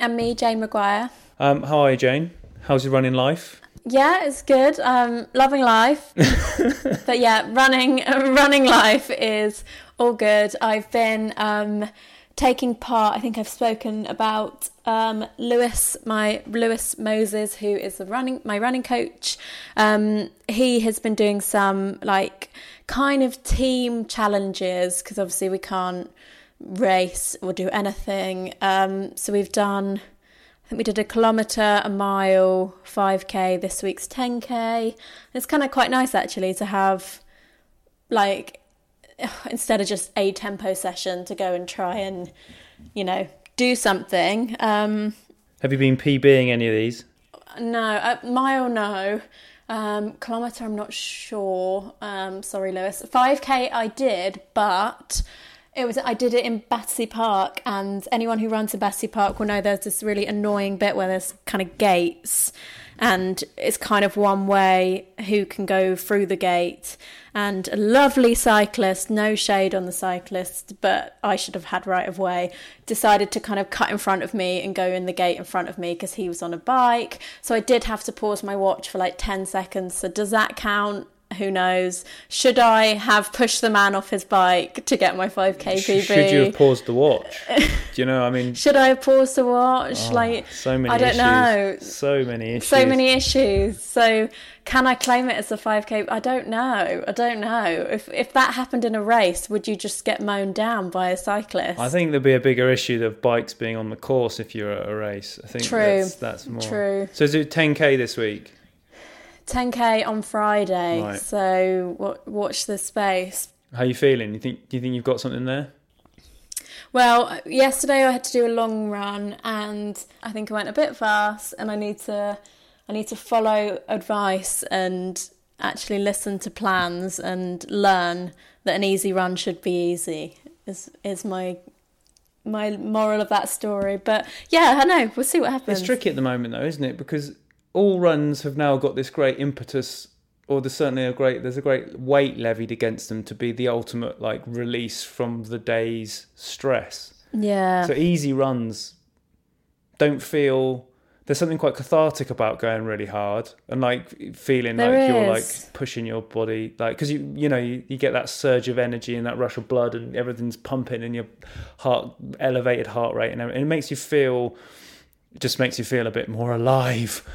And me, Jane McGuire. Um, how are you, Jane? How's your running life? Yeah, it's good. Um, loving life. but yeah, running running life is all good. I've been um, taking part. I think I've spoken about um, Lewis, my Lewis Moses, who is the running my running coach. Um, he has been doing some like kind of team challenges because obviously we can't race or do anything. Um, so we've done, I think we did a kilometre, a mile, 5k, this week's 10k. It's kind of quite nice actually to have, like, instead of just a tempo session, to go and try and, you know, do something. Um, Have you been PBing any of these? no, uh, mile, no. Um, kilometre, I'm not sure. Um, sorry, Lewis. 5k I did, but it was I did it in Battersea Park, and anyone who runs in Battersea Park will know there's this really annoying bit where there's kind of gates, and it's kind of one way who can go through the gate. And a lovely cyclist, no shade on the cyclist, but I should have had right of way, decided to kind of cut in front of me and go in the gate in front of me because he was on a bike. So I did have to pause my watch for like 10 seconds. So does that count? Who knows? Should I have pushed the man off his bike to get my 5k PB? Should you have paused the watch? Do you know? I mean, Should I have paused the watch? Oh, like, so many. I don't issues. know. So many issues. So many issues. So can I claim it as a 5k? I don't know. I don't know. If if that happened in a race, would you just get mown down by a cyclist? I think there'd be a bigger issue of bikes being on the course if you're at a race. I think True. That's, that's more. True. So is it 10k this week? 10k on Friday. Right. So wa- watch the space. How are you feeling? You think? Do you think you've got something there? Well, yesterday I had to do a long run, and I think I went a bit fast, and I need to, I need to follow advice and actually listen to plans and learn that an easy run should be easy. Is is my my moral of that story? But yeah, I know. We'll see what happens. It's tricky at the moment, though, isn't it? Because all runs have now got this great impetus, or there's certainly a great there's a great weight levied against them to be the ultimate like release from the day's stress. Yeah. So easy runs don't feel. There's something quite cathartic about going really hard and like feeling There like you're like pushing your body like because you you know you, you get that surge of energy and that rush of blood and everything's pumping and your heart elevated heart rate and everything. it makes you feel it just makes you feel a bit more alive.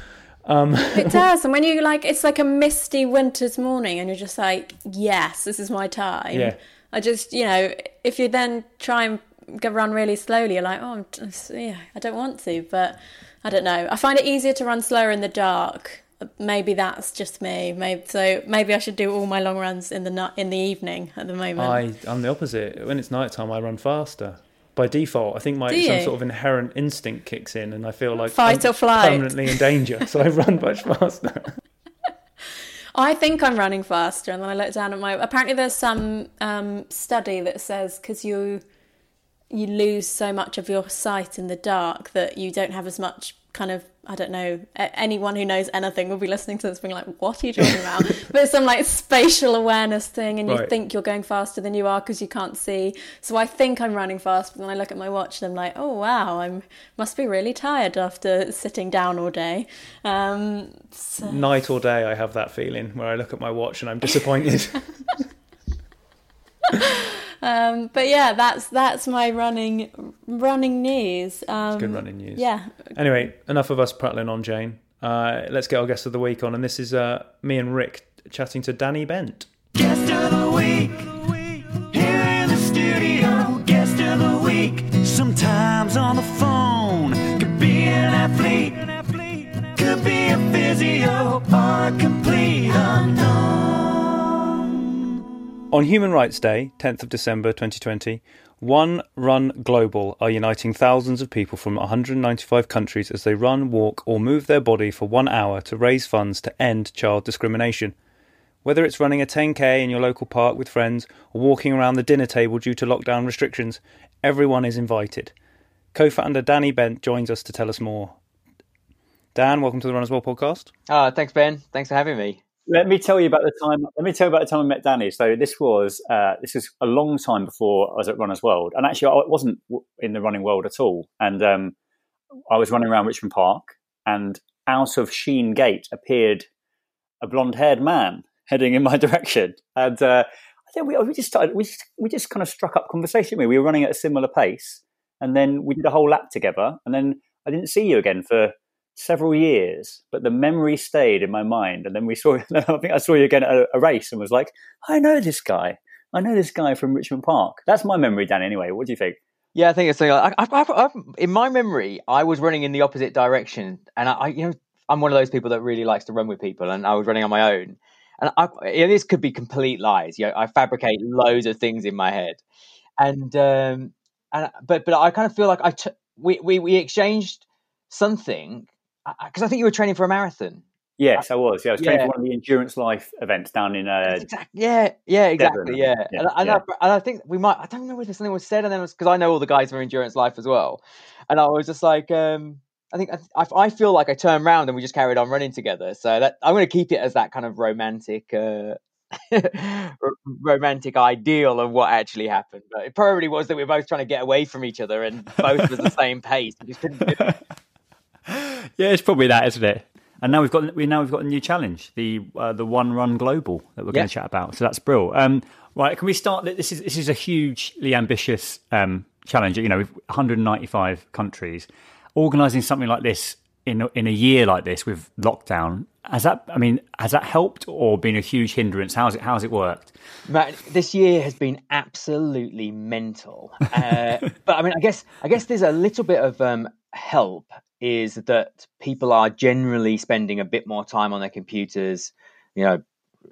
Um, It does, and when you like, it's like a misty winter's morning, and you're just like, "Yes, this is my time." Yeah. I just, you know, if you then try and go run really slowly, you're like, "Oh, just, yeah, I don't want to," but I don't know. I find it easier to run slower in the dark. Maybe that's just me. Maybe so. Maybe I should do all my long runs in the in the evening at the moment. I I'm the opposite. When it's nighttime, I run faster. By default, I think my Do some you? sort of inherent instinct kicks in, and I feel like Fight I'm or flight. permanently in danger, so I run much faster. I think I'm running faster, and then I look down at my. Apparently, there's some um, study that says because you you lose so much of your sight in the dark that you don't have as much kind of I don't know. Anyone who knows anything will be listening to this, being like, "What are you talking about?" but it's some like spatial awareness thing, and you Right. think you're going faster than you are because you can't see. So I think I'm running fast, but then I look at my watch and I'm like, "Oh wow, I'm must be really tired after sitting down all day." Um, so- Night or day, I have that feeling where I look at my watch and I'm disappointed. um, but yeah, that's that's my running running news. Um, Good running news. Yeah. Anyway, enough of us prattling on, Jane. Uh, let's get our guest of the week on, and this is uh, me and Rick chatting to Danny Bent. Guest of the week. Here in the studio, guest of the week. Sometimes on the phone. Could be an athlete. Could be a physio or a complete unknown. On Human Rights Day, 10th of December 2020, One Run Global are uniting thousands of people from 195 countries as they run, walk, or move their body for one hour to raise funds to end child discrimination. Whether it's running a 10k in your local park with friends or walking around the dinner table due to lockdown restrictions, everyone is invited. Co founder Danny Bent joins us to tell us more. Dan, welcome to the Runners World podcast. Oh, thanks, Ben. Thanks for having me. Let me tell you about the time. Let me tell you about the time I met Danny. So this was uh, this was a long time before I was at Runners World, and actually I wasn't in the running world at all. And um, I was running around Richmond Park, and out of Sheen Gate appeared a blonde-haired man heading in my direction, and uh, I think we, we just started. We just, we just kind of struck up conversation. We were running at a similar pace, and then we did a whole lap together, and then I didn't see you again for several years, but the memory stayed in my mind. And then we saw, I think I saw you again at a, race and was like, I know this guy. I know this guy from Richmond Park. That's my memory, Dan, anyway. What do you think? Yeah, I think it's like, I, I, I, in my memory, I was running in the opposite direction. And I, you know, I'm one of those people that really likes to run with people, and I was running on my own. And I, you know, this could be complete lies. You know, I fabricate loads of things in my head, and um, and but but I kind of feel like I t- we, we we exchanged something because I think you were training for a marathon. Yes, I was. Yeah, I was training yeah. for one of the endurance life events down in. Uh, exactly. Yeah, yeah, exactly. Yeah, yeah. And, and, yeah. I, and, I, think we might. I don't know whether something was said, and then because I know all the guys from endurance life as well, and I was just like, um, I think I, I feel like I turned around and we just carried on running together. So that I'm going to keep it as that kind of romantic. Uh, romantic ideal of what actually happened but it probably was that we were both trying to get away from each other and both was the same pace we just couldn't do it yeah, it's probably that, isn't it? And now we've got we now we've got a new challenge, the uh, the one run global that we're yeah. going to chat about. So that's brilliant. Um, right, can we start? This is this is a hugely ambitious um, challenge. You know, 195 countries organising something like this in in a year like this with lockdown. Has that? I mean, has that helped or been a huge hindrance? How's it? How's it worked? Matt, this year has been absolutely mental. Uh, but I mean, I guess I guess there's a little bit of um, help is that people are generally spending a bit more time on their computers, you know,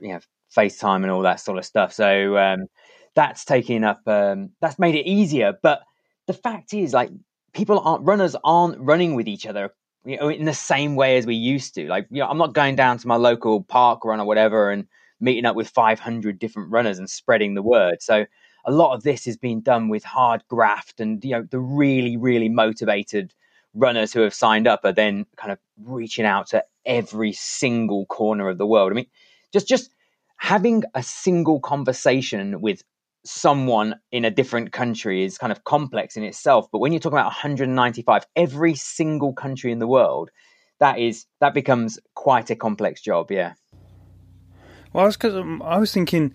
you know, FaceTime and all that sort of stuff. So um, that's taking up, um, that's made it easier. But the fact is, like, people aren't runners aren't running with each other, you know, in the same way as we used to. Like, you know, I'm not going down to my local park run or whatever and meeting up with 500 different runners and spreading the word. So a lot of this is being done with hard graft and you know the really really motivated runners who have signed up are then kind of reaching out to every single corner of the world. I mean, just just having a single conversation with someone in a different country is kind of complex in itself. But when you're talking about 195, every single country in the world, that is that becomes quite a complex job. Yeah. Well, because um, I was thinking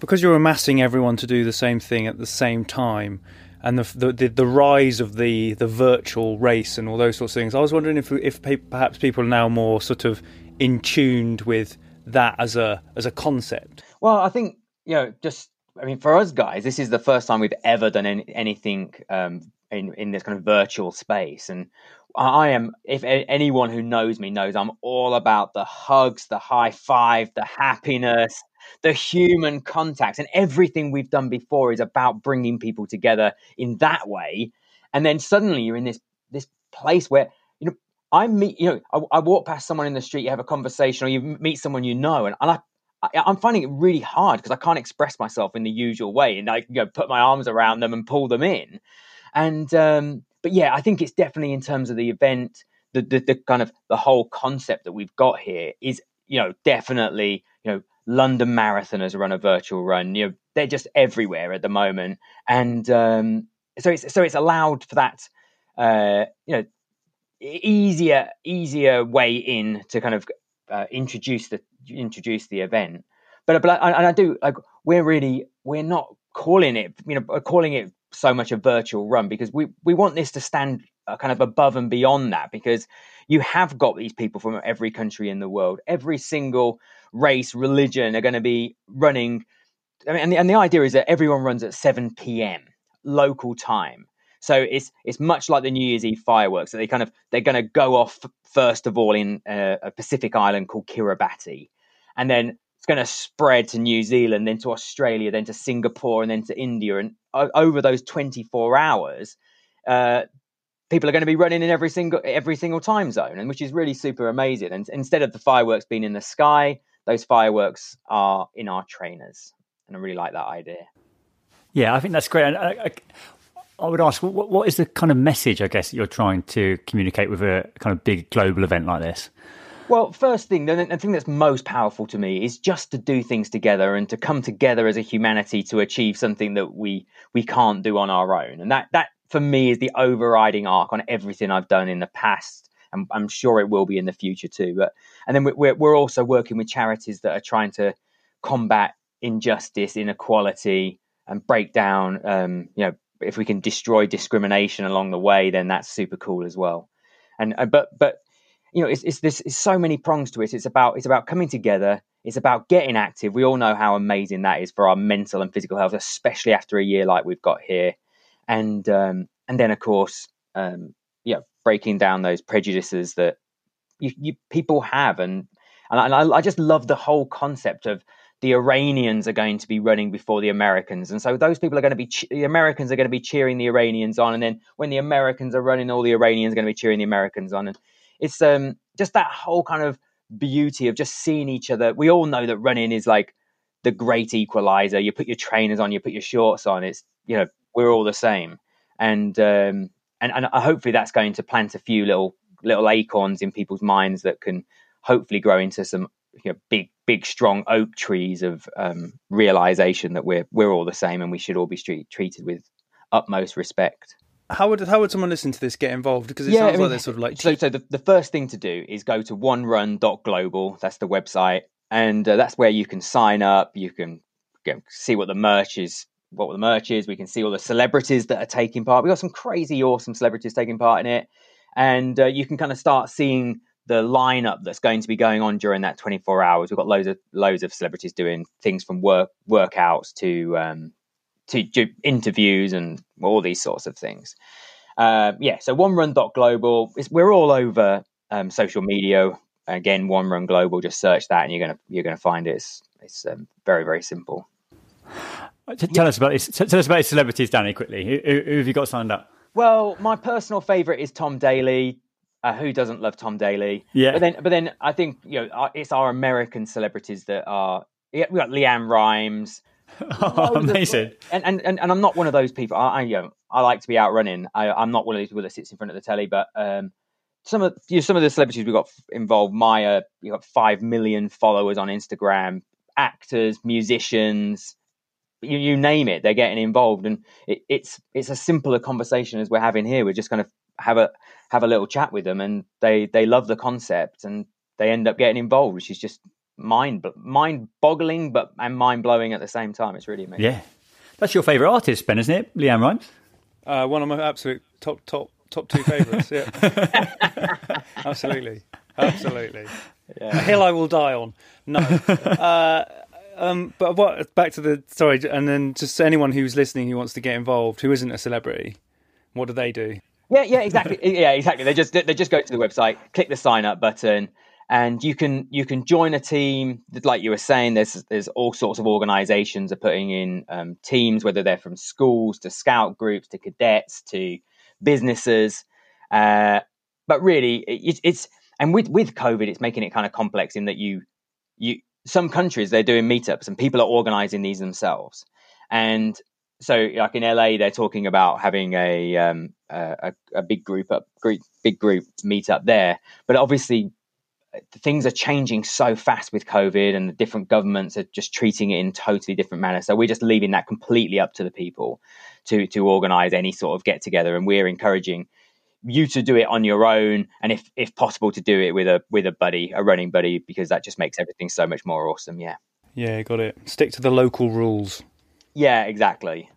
because you're amassing everyone to do the same thing at the same time and the, the the rise of the the virtual race and all those sorts of things. I was wondering if if perhaps people are now more sort of in tuned with that as a as a concept. Well, I think you know, just I mean, for us guys, this is the first time we've ever done any, anything um, in in this kind of virtual space, and I am. If anyone who knows me knows, I'm all about the hugs, the high five, the happiness, the human contact and everything we've done before is about bringing people together in that way and then suddenly you're in this this place where you know i meet you know i, I walk past someone in the street you have a conversation or you meet someone you know and, and i I, am finding it really hard because I can't express myself in the usual way, and I you know, put my arms around them and pull them in. And um, but yeah, I think it's definitely in terms of the event, the, the the kind of the whole concept that we've got here is you know definitely you know London Marathon has run a virtual run. You know, they're just everywhere at the moment, and um, so it's so it's allowed for that. Uh, you know, easier easier way in to kind of uh, introduce the introduce the event. But but I, and I do like we're really we're not calling it, you know, calling it so much a virtual run because we we want this to stand kind of above and beyond that because you have got these people from every country in the world, every single race, religion are going to be running. I mean, and the, and the idea is that everyone runs at 7 p.m. local time. So it's it's much like the New Year's Eve fireworks. So they kind of they're going to go off first of all in uh, a Pacific island called Kiribati, and then it's going to spread to New Zealand, then to Australia, then to Singapore, and then to India. And over those 24 hours, uh, people are going to be running in every single every single time zone, and which is really super amazing. And instead of the fireworks being in the sky, those fireworks are in our trainers, and I really like that idea. Yeah, I think that's great. And I, I, I would ask, what, what is the kind of message, I guess, that you're trying to communicate with a kind of big global event like this? Well, first thing, the, the thing that's most powerful to me is just to do things together and to come together as a humanity to achieve something that we we can't do on our own. And that that for me is the overriding arc on everything I've done in the past. And I'm sure it will be in the future too. But and then we're we're also working with charities that are trying to combat injustice, inequality, and break down. Um, you know, if we can destroy discrimination along the way, then that's super cool as well. And uh, but but you know, it's, it's this it's so many prongs to it. It's about it's about coming together. It's about getting active. We all know how amazing that is for our mental and physical health, especially after a year like we've got here. And um, and then of course, um, yeah, breaking down those prejudices that you, you people have, and and I, I just love the whole concept of the Iranians are going to be running before the Americans, and so those people are going to be the Americans are going to be cheering the Iranians on, and then when the Americans are running, all the Iranians are going to be cheering the Americans on, and it's um just that whole kind of beauty of just seeing each other. We all know that running is like the great equalizer. You put your trainers on, you put your shorts on. It's you know we're all the same, and um, and and hopefully that's going to plant a few little little acorns in people's minds that can hopefully grow into some you know, big big strong oak trees of um, realization that we're we're all the same and we should all be street, treated with utmost respect. How would how would someone listen to this get involved? Because it Yeah, I sounds mean, like they're sort of like So, so the, the first thing to do is go to onerun.global. That's the website, and uh, that's where you can sign up. You can you know, see what the merch is, what the merch is. We can see all the celebrities that are taking part. We got some crazy, awesome celebrities taking part in it, and uh, you can kind of start seeing the lineup that's going to be going on during that 24 hours. We've got loads of loads of celebrities doing things from work workouts to um, to do interviews and all these sorts of things. Uh, yeah, so one run global. It's, we're all over um, social media. Again, one run global. Just search that, and you're gonna you're gonna find it. It's, it's um, very very simple. Tell us about this. Tell us about his celebrities, Danny. Quickly, who, who have you got signed up? Well, my personal favourite is Tom Daley. Uh, who doesn't love Tom Daley? Yeah. But then, but then I think you know uh, it's our American celebrities that are. We got LeAnn Rimes. Oh, amazing! and, and and and I'm not one of those people. I, I you know I like to be out running. I, I'm not one of those people that sits in front of the telly. But um, some of you know, some of the celebrities we got involved. Maya, you got five million followers on Instagram. Actors, musicians, you, you name it, they're getting involved, and it, it's it's a simpler conversation as we're having here. We're just kind of have a have a little chat with them, and they they love the concept, and they end up getting involved, which is just mind mind boggling, but and mind blowing at the same time. It's really amazing. Yeah, that's your favourite artist, Ben, isn't it? LeAnn Rimes. uh, one of my absolute top top top two favourites. Yeah, absolutely, absolutely. A hill I will die on. No. Uh, um, but what? Back to the sorry, and then just anyone who's listening who wants to get involved, who isn't a celebrity, what do they do? Yeah, yeah, exactly. yeah, exactly. They just they just go to the website, click the sign up button, and you can you can join a team. Like you were saying, there's there's all sorts of organisations are putting in um, teams, whether they're from schools to scout groups to cadets to businesses. Uh, but really, it, it's and with with COVID, it's making it kind of complex in that you you some countries they're doing meetups and people are organising these themselves, and so like in LA, they're talking about having a um, a, a big group up, group, big group meet up there. But obviously, things are changing so fast with COVID, and the different governments are just treating it in totally different manner. So we're just leaving that completely up to the people to to organise any sort of get together, and we're encouraging you to do it on your own, and if if possible, to do it with a with a buddy, a running buddy, because that just makes everything so much more awesome. Yeah. Yeah, got it. Stick to the local rules. Yeah, exactly.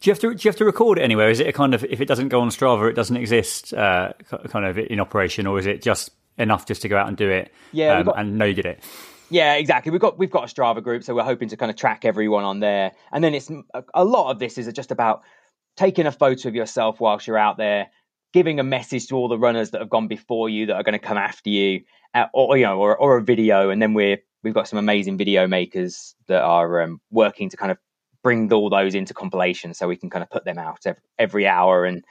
Do you have to do you have to record it anywhere? Is it a kind of if it doesn't go on Strava, it doesn't exist, uh, kind of in operation, or is it just enough just to go out and do it? Yeah, um, got- and know you did it. Yeah, exactly. We've got we've got a Strava group, so we're hoping to kind of track everyone on there. And then it's a, a lot of this is just about taking a photo of yourself whilst you're out there, giving a message to all the runners that have gone before you that are going to come after you, uh, or you know, or, or a video. And then we're we've got some amazing video makers that are um, working to kind of bring all those into compilation, so we can kind of put them out every, hour, and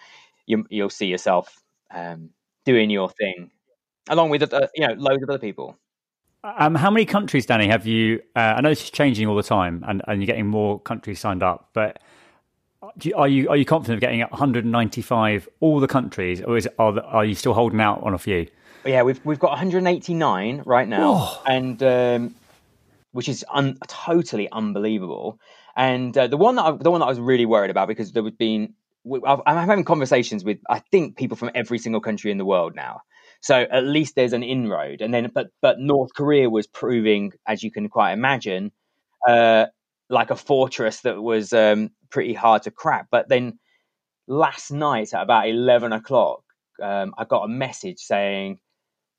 you, you'll see yourself um, doing your thing, along with uh, you know loads of other people. Um, how many countries, Danny, have you? Uh, I know it's changing all the time, and, and you're getting more countries signed up. But you, are you are you confident of getting 195 all the countries, or is are, are you still holding out on a few? Yeah, we've we've got 189 right now, and um, which is un- totally unbelievable. And uh, the one that I, the one that I was really worried about because there was been I've- I'm having conversations with I think people from every single country in the world now. So at least there's an inroad, and then but but North Korea was proving, as you can quite imagine, uh, like a fortress that was um, pretty hard to crack. But then last night at about 11 o'clock, um, I got a message saying,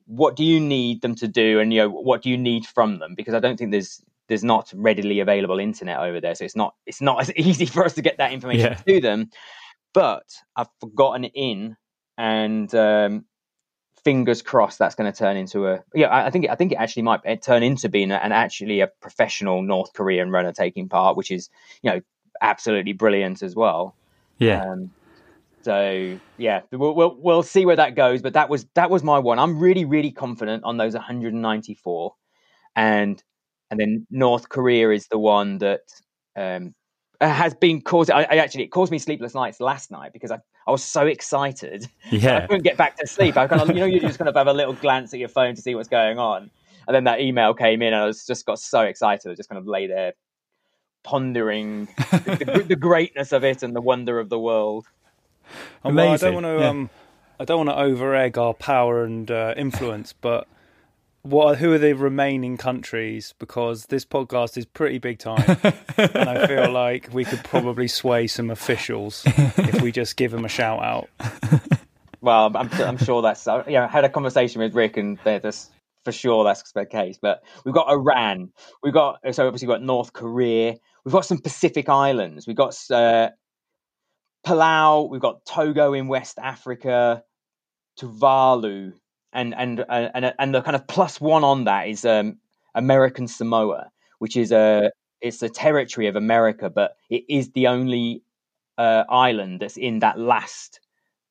"What do you need them to do, and you know what do you need from them?" Because I don't think there's there's not readily available internet over there, so it's not it's not as easy for us to get that information Yeah. to them. But I've forgotten it in, and um, fingers crossed that's going to turn into a yeah. I I think I think it actually might turn into being an actually a professional North Korean runner taking part, which is you know absolutely brilliant as well. Yeah, Um, so yeah, we'll, we'll we'll see where that goes. But that was that was my one. I'm really really confident on those 194, and and then North Korea is the one that um, has been causing. I, I actually it caused me sleepless nights last night because I I was so excited. Yeah, I couldn't get back to sleep. I kind of you know you just kind of have a little glance at your phone to see what's going on, and then that email came in, and I was just got so excited. I just kind of lay there pondering the, the, the greatness of it and the wonder of the world. And well, I don't want to yeah. um, I don't want to over egg our power and uh, influence, but what are, who are the remaining countries? Because this podcast is pretty big time, and I feel like we could probably sway some officials if we just give them a shout out. Well, I'm, I'm sure that's. uh, Yeah, I had a conversation with Rick, and they're just for sure that's the case. But we've got Iran, we've got so obviously we've got North Korea, we've got some Pacific islands, we've got uh, Palau, we've got Togo in West Africa, Tuvalu, and and uh, and and the kind of plus one on that is um, American Samoa, which is a it's a territory of America, but it is the only uh, island that's in that last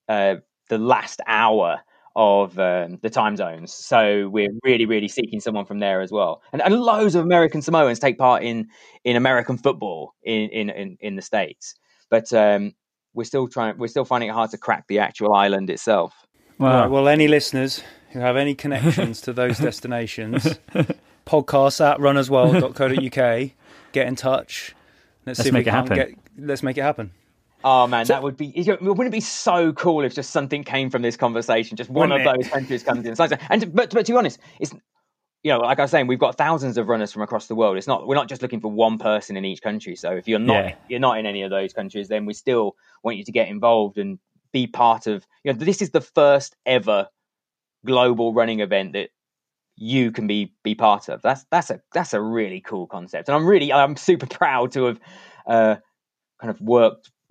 uh, the last hour of um, the time zones. So we're really, really seeking someone from there as well. And, and loads of American Samoans take part in in American football in in in, in the states, but um, we're still trying. We're still finding it hard to crack the actual island itself. Wow. Right, well, any listeners who have any connections to those destinations, podcasts at runnersworld.co.uk, get in touch. Let's, Let's see if we it can't happen. get. Let's make it happen. Oh man, that would be. Wouldn't it be so cool if just something came from this conversation? Just one of it? those countries comes in. And but, but to be honest, it's you know, like I was saying, we've got thousands of runners from across the world. It's not we're not just looking for one person in each country. So if you're not Yeah. you're not in any of those countries, then we still want you to get involved and be part of. You know, this is the first ever global running event that you can be be part of. That's that's a that's a really cool concept, and I'm really I'm super proud to have uh, kind of worked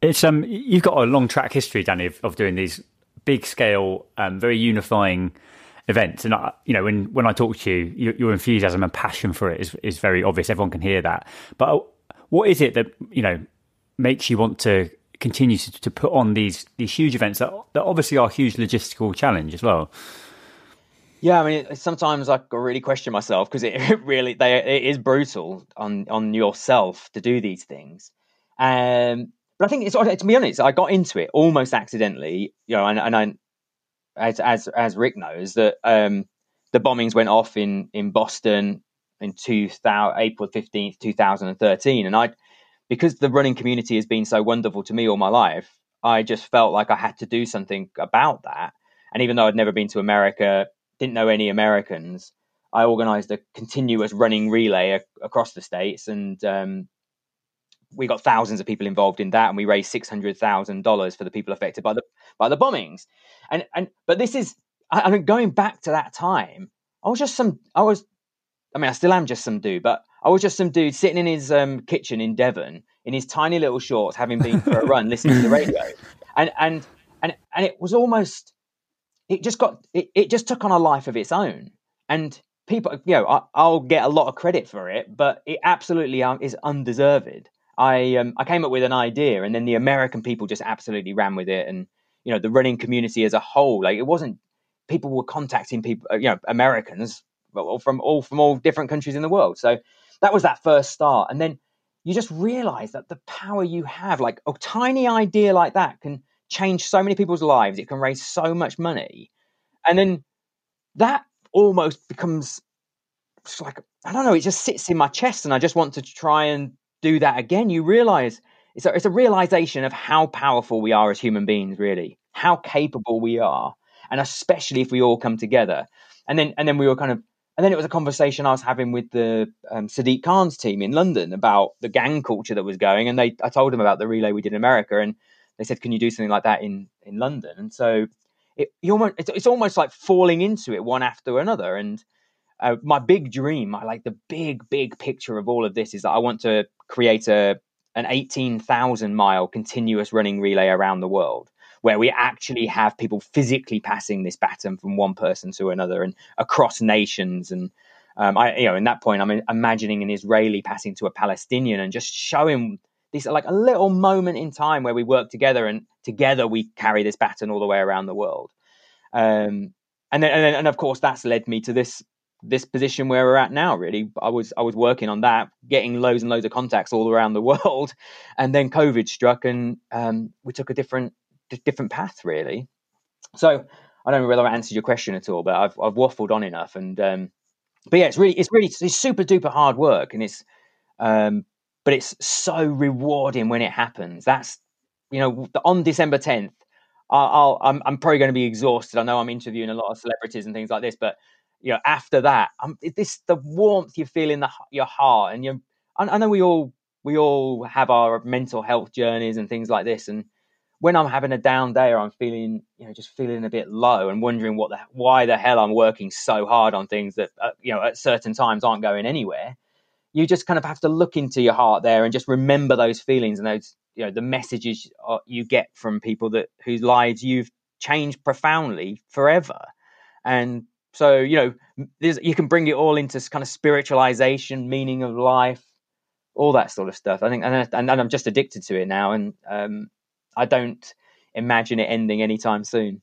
It's um, you've got a long track history, Danny, of, of doing these big scale, um, very unifying events. And I, you know, when when I talk to you, your, your enthusiasm and passion for it is is very obvious. Everyone can hear that. But uh, what is it that you know makes you want to continue to, to put on these these huge events that that obviously are a huge logistical challenge as well? Yeah, I mean, sometimes I really question myself because it really they it is brutal on on yourself to do these things. Um, but I think it's to be honest, I got into it almost accidentally, you know, and, and I, as as as Rick knows that um, the bombings went off in in Boston in 2000, April fifteenth, two thousand and thirteen, and I because the running community has been so wonderful to me all my life, I just felt like I had to do something about that. And even though I'd never been to America, didn't know any Americans, I organised a continuous running relay across the states, and um, we got thousands of people involved in that, and we raised six hundred thousand dollars for the people affected by the by the bombings. And and but this is, I, I mean, going back to that time, I was just some, I was, I mean, I still am just some dude, but I was just some dude sitting in his um, kitchen in Devon in his tiny little shorts, having been for a run, listening to the radio, and and and and it was almost, it just got, it, it just took on a life of its own, and people, you know, I, I'll get a lot of credit for it, but it absolutely um, is undeserved. I um, I came up with an idea, and then the American people just absolutely ran with it, and you know the running community as a whole, like it wasn't people were contacting people, uh, you know, Americans from all from all different countries in the world. So that was that first start, and then you just realize that the power you have, like a tiny idea like that, can change so many people's lives. It can raise so much money, and then that almost becomes like I don't know. It just sits in my chest, and I just want to try and do that again, you realize it's a, it's a realization of how powerful we are as human beings, really, how capable we are, and especially if we all come together. And then and then we were kind of and then it was a conversation I was having with the um, Sadiq Khan's team in London about the gang culture that was going, and they I told them about the relay we did in America, and they said, "Can you do something like that in in London?" And so it you almost it's, it's almost like falling into it one after another, and uh, my big dream, my, like the big, big picture of all of this is that I want to create a an 18,000 mile continuous running relay around the world where we actually have people physically passing this baton from one person to another and across nations and um, I, you know, in that point, I'm imagining an Israeli passing to a Palestinian and just showing this like a little moment in time where we work together and together we carry this baton all the way around the world. Um, and then, and then, and of course, that's led me to this this position where we're at now really. I was i was working on that getting loads and loads of contacts all around the world. And then covid struck and um, we took a different different path really. So i don't know whether i answered your question at all but i've, I've waffled on enough and um, but yeah it's really it's really it's super duper hard work and it's um, but it's so rewarding when it happens. That's you know on december 10th I'll, I'm, I'm probably going to be exhausted. I know i'm interviewing a lot of celebrities and things like this but you know, after that, um, this the warmth you feel in the, your heart, and you. I, I know we all we all have our mental health journeys and things like this, and when I'm having a down day or I'm feeling, you know, just feeling a bit low and wondering what the why the hell I'm working so hard on things that uh, you know at certain times aren't going anywhere, you just kind of have to look into your heart there and just remember those feelings and those you know the messages uh, you get from people that whose lives you've changed profoundly forever, and so you know, you can bring it all into kind of spiritualization, meaning of life, all that sort of stuff. I think, and, and, I'm just addicted to it now, and um, I don't imagine it ending anytime soon.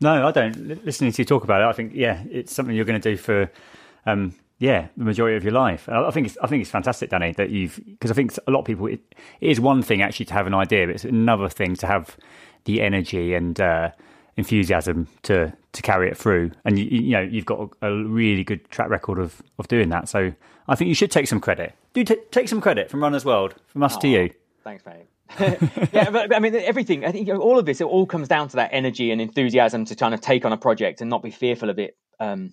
No, I don't. Listening to you talk about it, I think yeah, it's something you're going to do for. Um, yeah, the majority of your life. I think it's I think it's fantastic, Danny, that you've because I think a lot of people it, it is one thing actually to have an idea, but it's another thing to have the energy and uh, enthusiasm to to carry it through, and you, you know you've got a, really good track record of of doing that. So I think you should take some credit. Do t- take some credit from Runners World from us oh, to you. Thanks, mate. yeah, but I mean, everything. I think all of this, it all comes down to that energy and enthusiasm to kind of take on a project and not be fearful of it, um,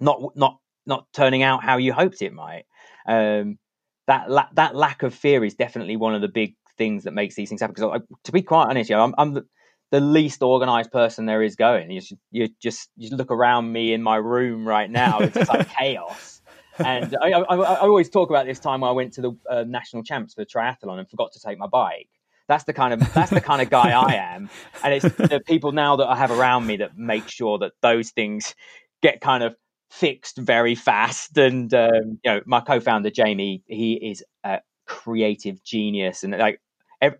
not not not turning out how you hoped it might. Um, that la- that lack of fear is definitely one of the big things that makes these things happen. Because to be quite honest, you know, I'm, I'm the, the, least organized person there is going. You, you just you look around me in my room right now; it's just like chaos. And I, I, I, always talk about this time when I went to the uh, national champs for triathlon and forgot to take my bike. That's the kind of that's the kind of guy I am, and it's the people now that I have around me that make sure that those things get kind of fixed very fast. And um, you know, my co-founder Jamie, he is a creative genius, and like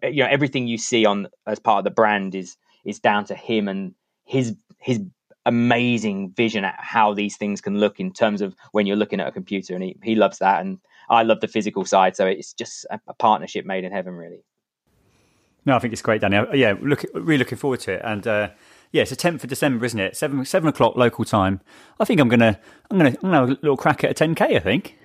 you know, everything you see on as part of the brand is is down to him and his his amazing vision at how these things can look in terms of when you're looking at a computer and he, he loves that and i love the physical side so it's just a, a partnership made in heaven really no i think it's great danny yeah look really looking forward to it and uh, yeah, it's the tenth of December, isn't it? Seven seven o'clock local time. I think I'm gonna I'm gonna I'm gonna have a little crack at a ten k. I think.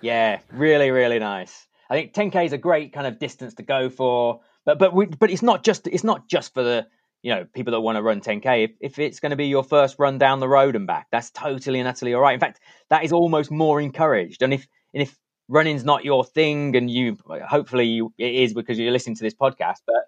Yeah, really, really nice. I think ten k is a great kind of distance to go for, but but we, but it's not just it's not just for the you know people that want to run 10k. If, if it's going to be your first run down the road and back, that's totally and utterly all right. In fact, that is almost more encouraged. And if and if running's not your thing, and you hopefully you, it is because you're listening to this podcast, but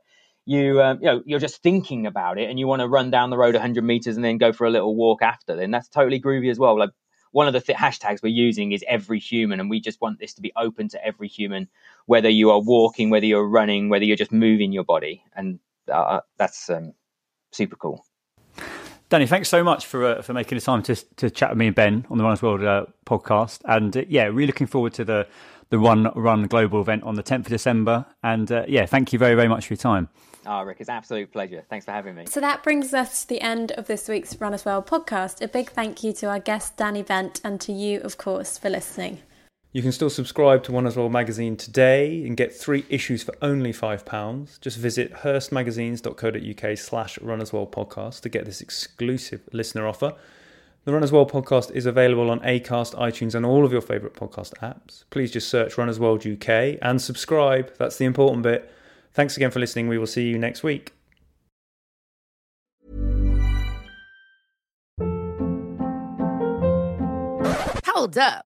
you um, you know you're just thinking about it and you want to run down the road 100 meters and then go for a little walk after then that's totally groovy as well like one of the th- hashtags we're using is every human and we just want this to be open to every human whether you are walking whether you're running whether you're just moving your body and uh, that's um, super cool Danny, thanks so much for uh, for making the time to to chat with me and Ben on the Runners World uh, podcast, and uh, yeah, really looking forward to the the Run Run Global event on the 10th of December. And uh, yeah, thank you very very much for your time. Oh, Rick, it's an absolute pleasure. Thanks for having me. So that brings us to the end of this week's Runners World podcast. A big thank you to our guest, Danny Bent, and to you, of course, for listening. You can still subscribe to Runners World magazine today and get three issues for only £5. Just visit hearstmagazines.co.uk slash Runners World podcast to get this exclusive listener offer. The Runners World podcast is available on Acast, iTunes, and all of your favourite podcast apps. Please just search Runners World UK and subscribe. That's the important bit. Thanks again for listening. We will see you next week. Hold up.